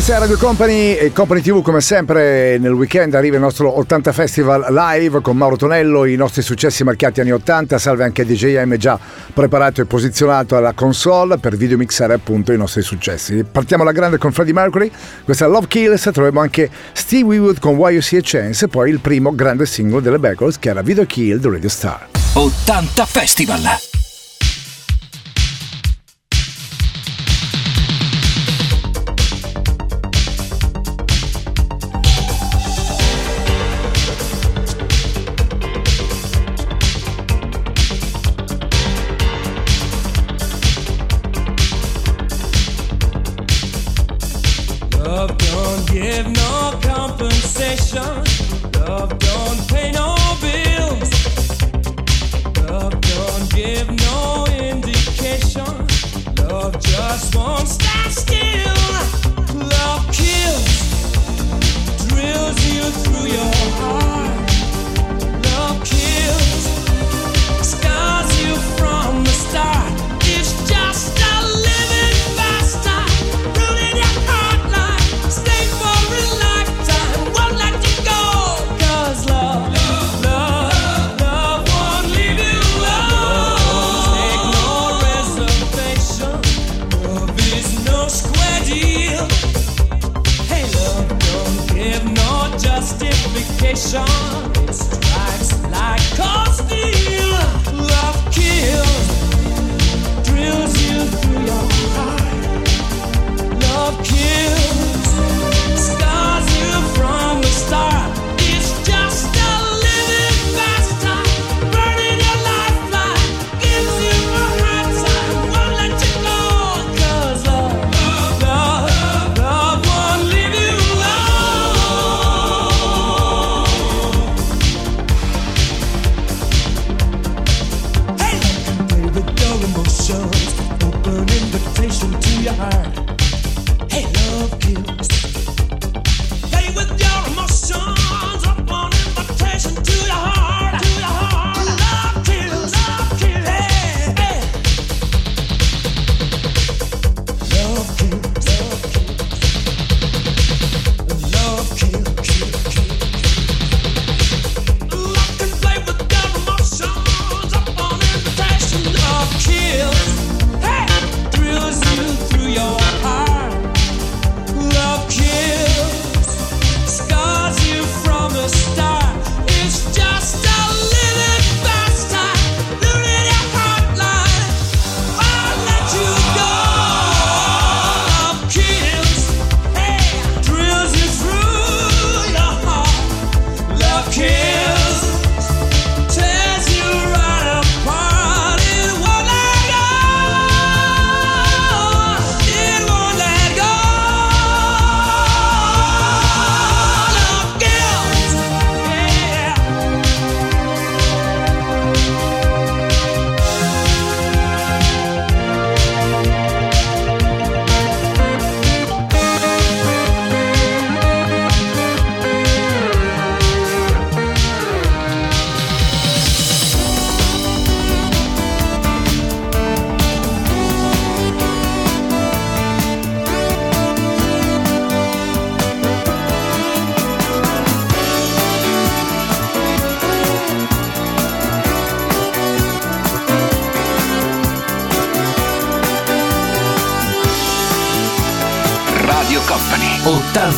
questa è Radio Company e Company TV come sempre nel weekend arriva il nostro 80 Festival Live con Mauro Tonello, i nostri successi marchiati anni 80, salve anche DJM già preparato e posizionato alla console per videomixare appunto i nostri successi. Partiamo alla grande con Freddie Mercury, questa è Love Kills, troviamo anche Steve Wood con Why You See a Chance e poi il primo grande singolo delle Beckles che era Video Kill The Radio Star. 80 Festival!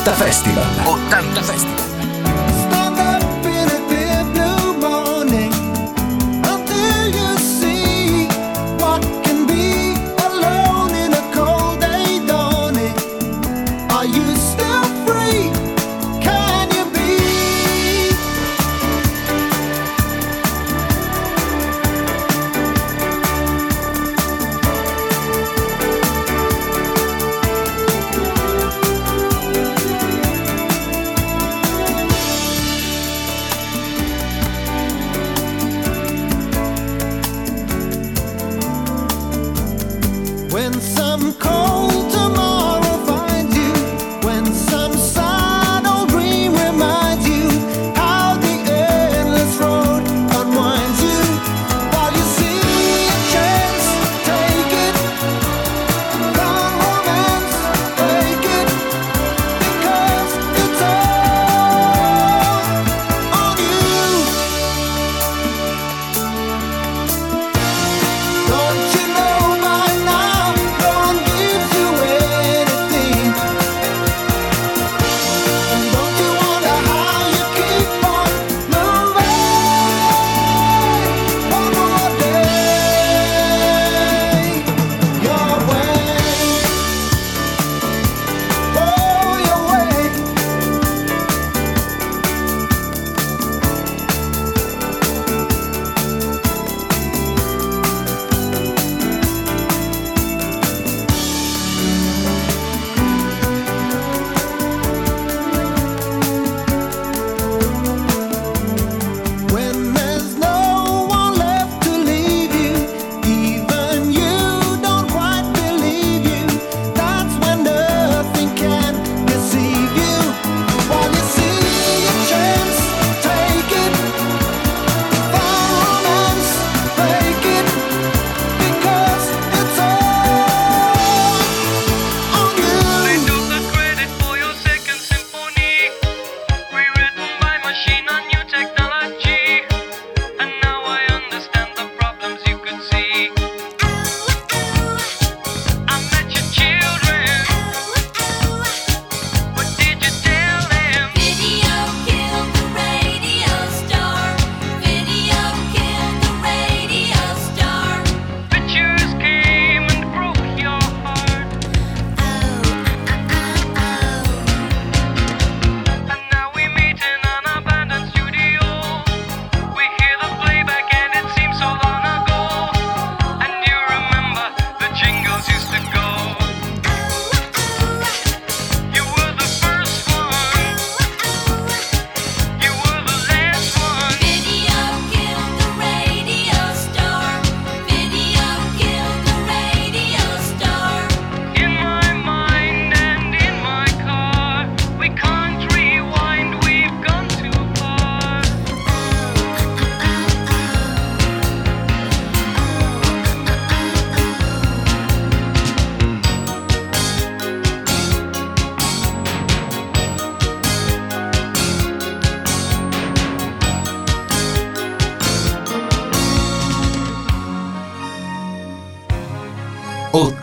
Festa Festival.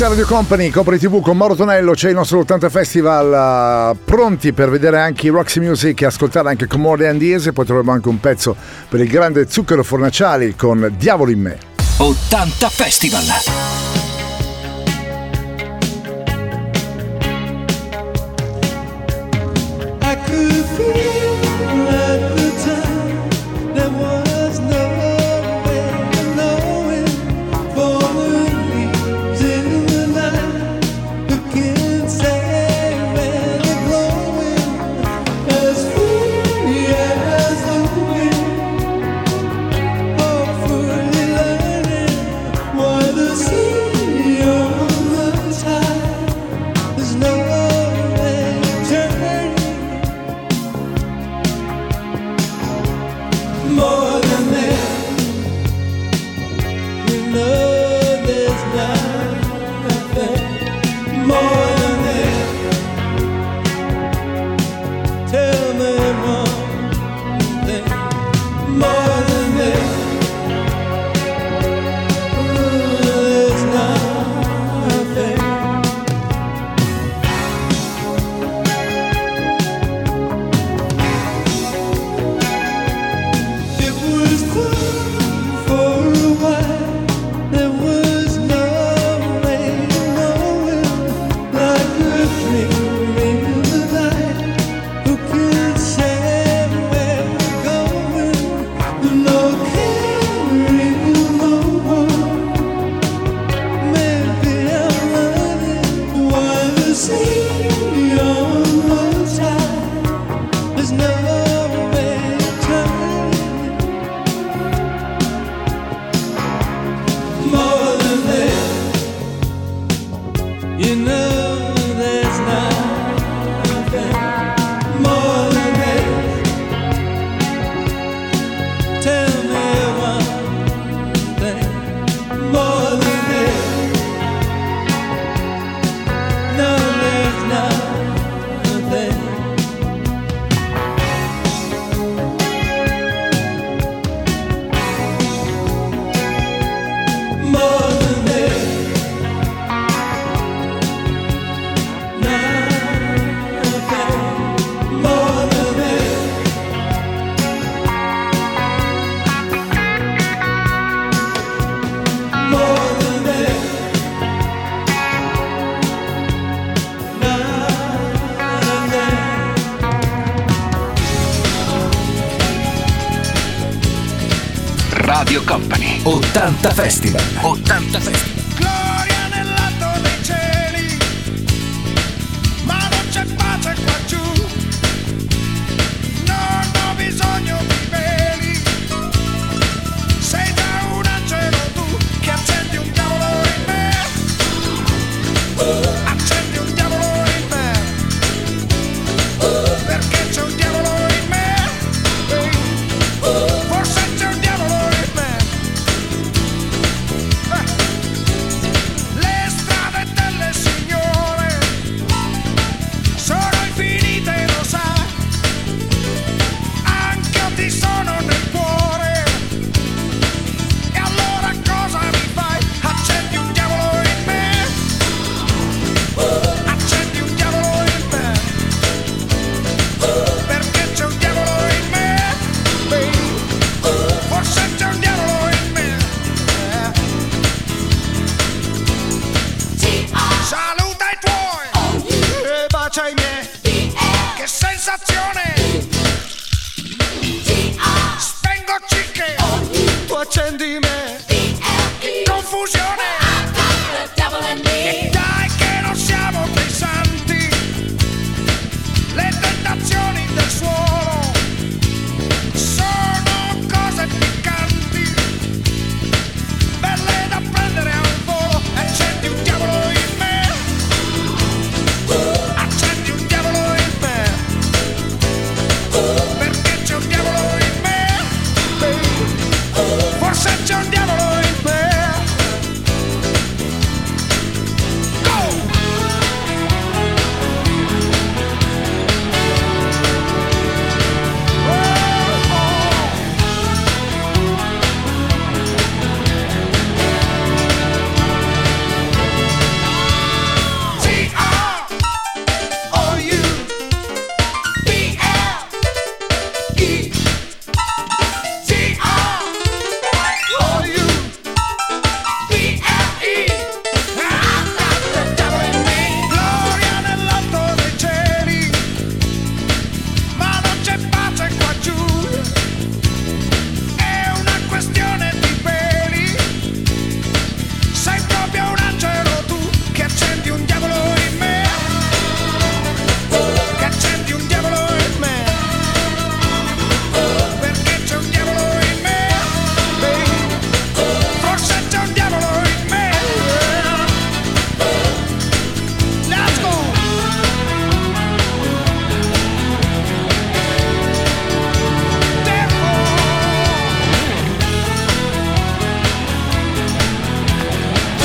Grazie a Radio Company, Copri TV con Mauro Tonello, c'è il nostro 80 Festival, uh, pronti per vedere anche i Roxy Music e ascoltare anche Comore Comode Andiese, poi troveremo anche un pezzo per il grande Zucchero Fornaciali con Diavolo in me. 80 Festival!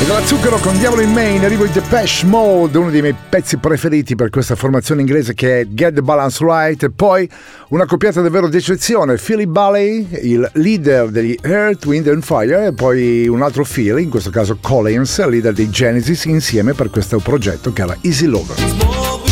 Nicola Zucchero con Diavolo in Main arrivo in Depeche Mode, uno dei miei pezzi preferiti per questa formazione inglese che è Get the Balance Right e poi una coppiata davvero di eccezione, Philip Bailey, il leader degli Earth, Wind and Fire e poi un altro Phil, in questo caso Collins, leader dei Genesis, insieme per questo progetto che era Easy Lover.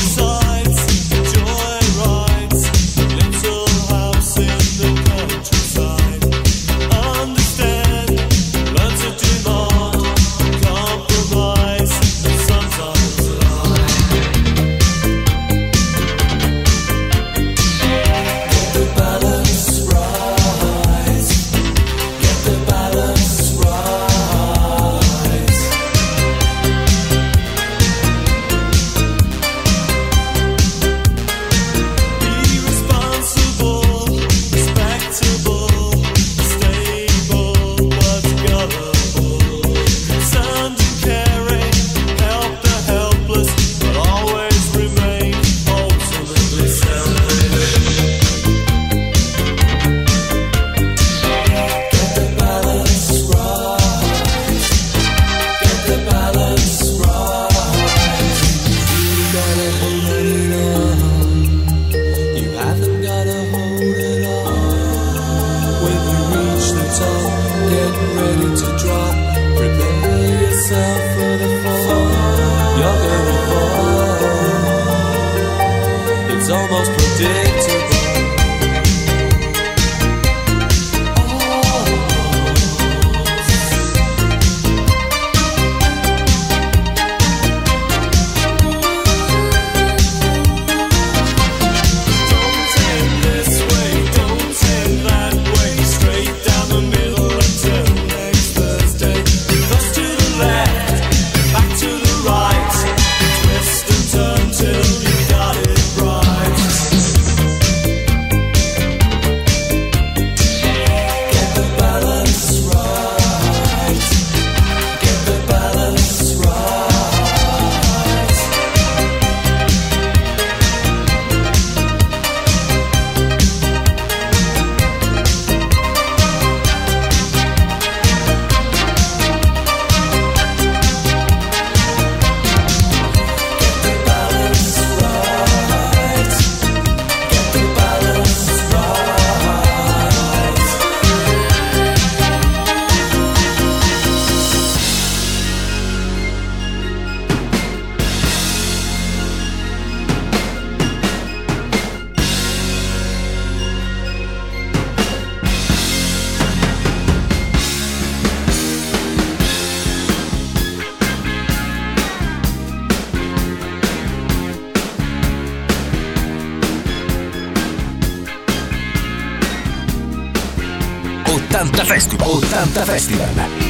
80 Festival. 80 Festival.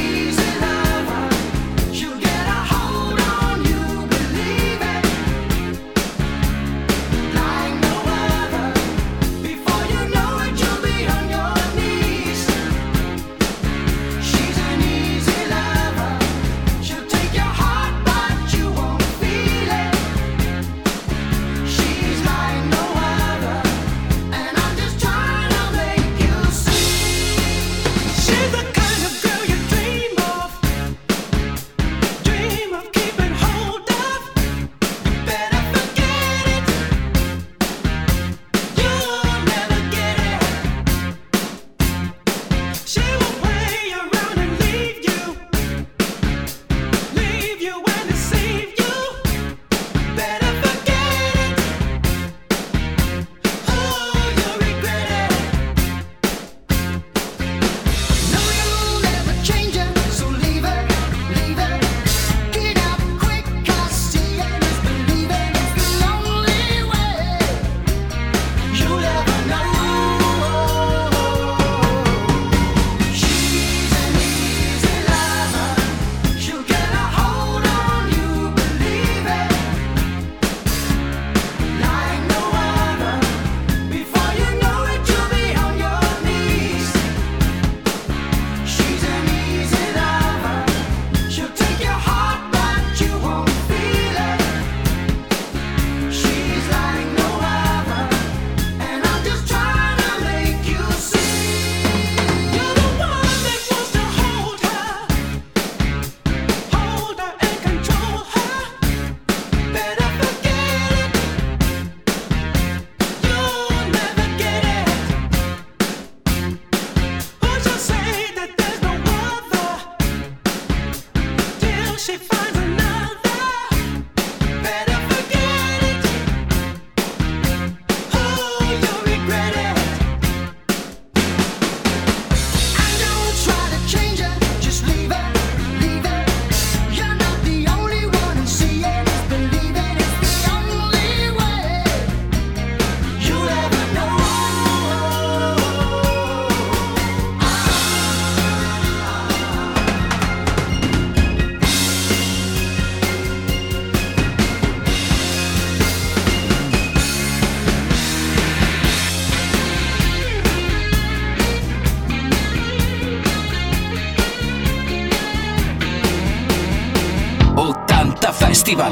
Festival.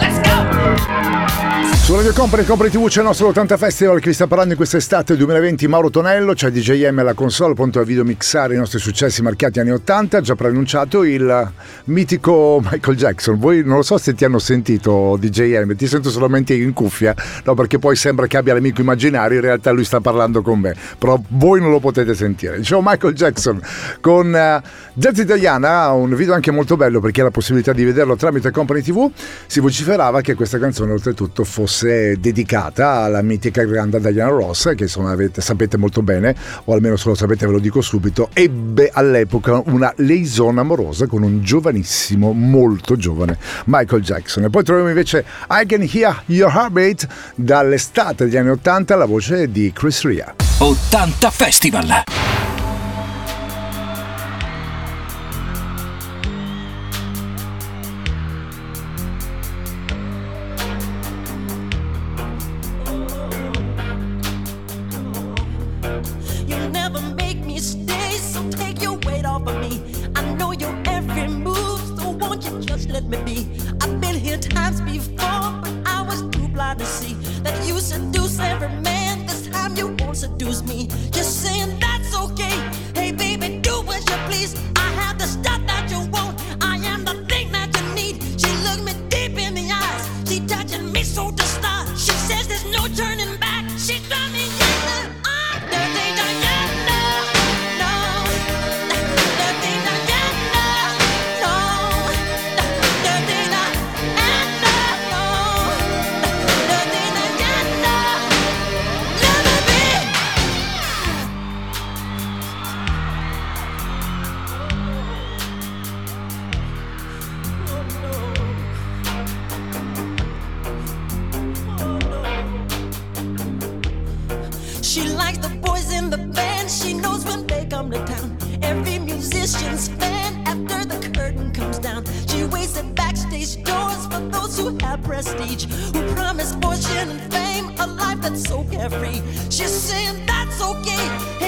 Let's go! Su Radio Company, Company TV c'è il nostro 80 Festival che vi sta parlando in quest'estate 2020 Mauro Tonello, c'è DJM alla console, pronto a video mixare i nostri successi marchiati anni 80, ha già preannunciato il mitico Michael Jackson. Voi non lo so se ti hanno sentito DJM, ti sento solamente in cuffia, no perché poi sembra che abbia l'amico immaginario, in realtà lui sta parlando con me, però voi non lo potete sentire. Dicevo Michael Jackson con uh, Jazz Italiana, un video anche molto bello perché ha la possibilità di vederlo tramite Company TV, si vociferava che questa canzone oltretutto fosse dedicata alla mitica grande Diana Ross, che avete, sapete molto bene, o almeno se lo sapete ve lo dico subito, ebbe all'epoca una liaison amorosa con un giovanissimo, molto giovane Michael Jackson. E poi troviamo invece I Can Hear Your Heartbeat dall'estate degli anni 80, la voce di Chris Ria. 80 Festival. Just let me be? I've been here times before, but I was too blind to see that you seduce every man. This time you won't seduce me. Just saying that's okay. Hey, baby, do what you please. I have the stuff that you want. reach, who promised fortune and fame, a life that's so carefree. She's saying that's okay.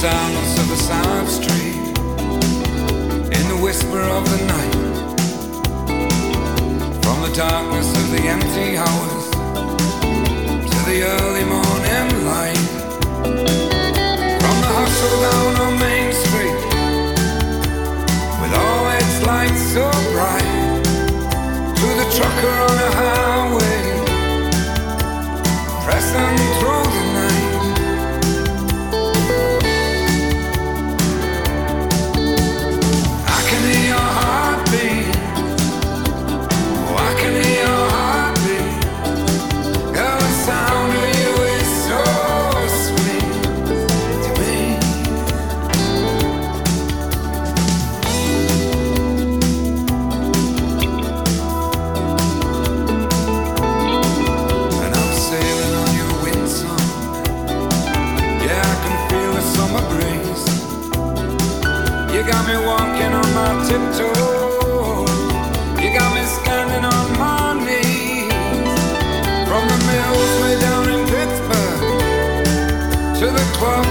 silence of the silent street, in the whisper of the night, from the darkness of the empty hours to the early morning light.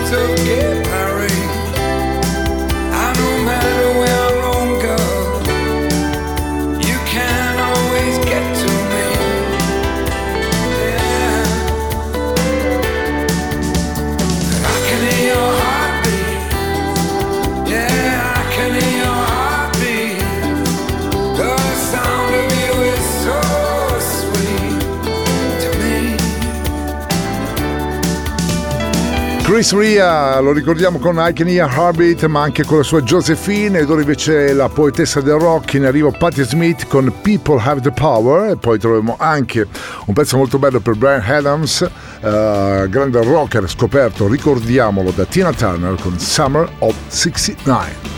together. Chris Ria, lo ricordiamo con I Can Hear Heartbeat, ma anche con la sua Josephine, ed ora invece la poetessa del rock in arrivo Patti Smith con People Have the Power, e poi troviamo anche un pezzo molto bello per Brian Adams, eh, grande rocker scoperto, ricordiamolo, da Tina Turner con Summer of 69.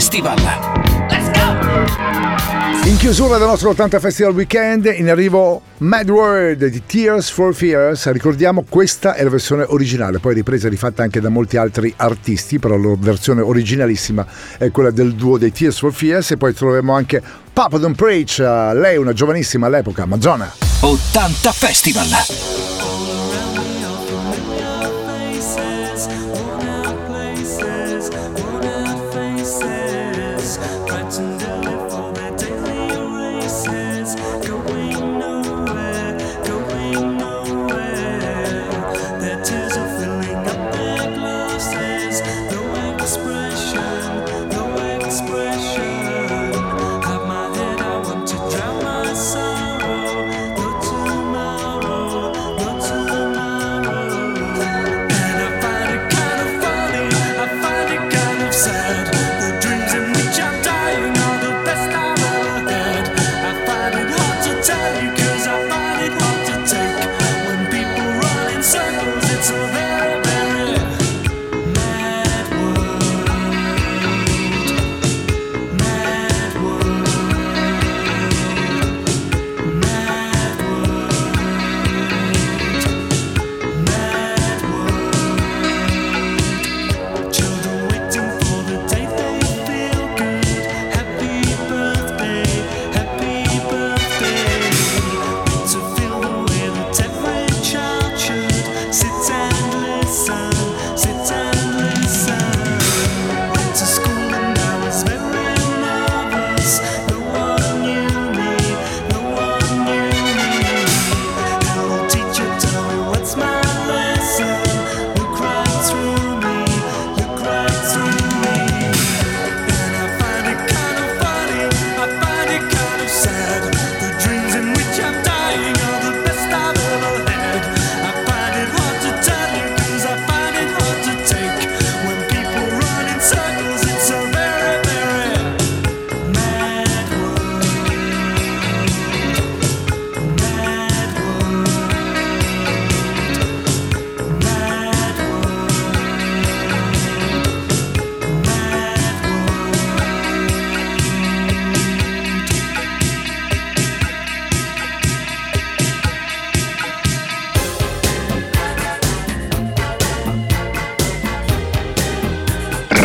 Festival. Let's go! In chiusura del nostro 80 Festival Weekend, in arrivo Mad World di Tears for Fears. Ricordiamo, questa è la versione originale, poi ripresa e rifatta anche da molti altri artisti, però la versione originalissima è quella del duo dei Tears for Fears. E poi troveremo anche Papa Don't Preach, eh, lei una giovanissima all'epoca, Madonna. 80 Festival.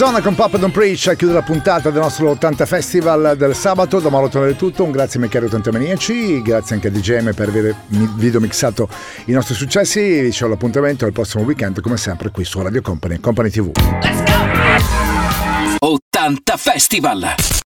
Madonna con Papa Don't Preach a chiudere la puntata del nostro 80 Festival del sabato. Da Mauro Tonelli tutto, un grazie a Michele 80 Maniaci, grazie anche a DJM per aver videomixato i nostri successi. Vi c'è l'appuntamento al prossimo weekend, come sempre, qui su Radio Company, Company TV. Let's go! 80 Festival!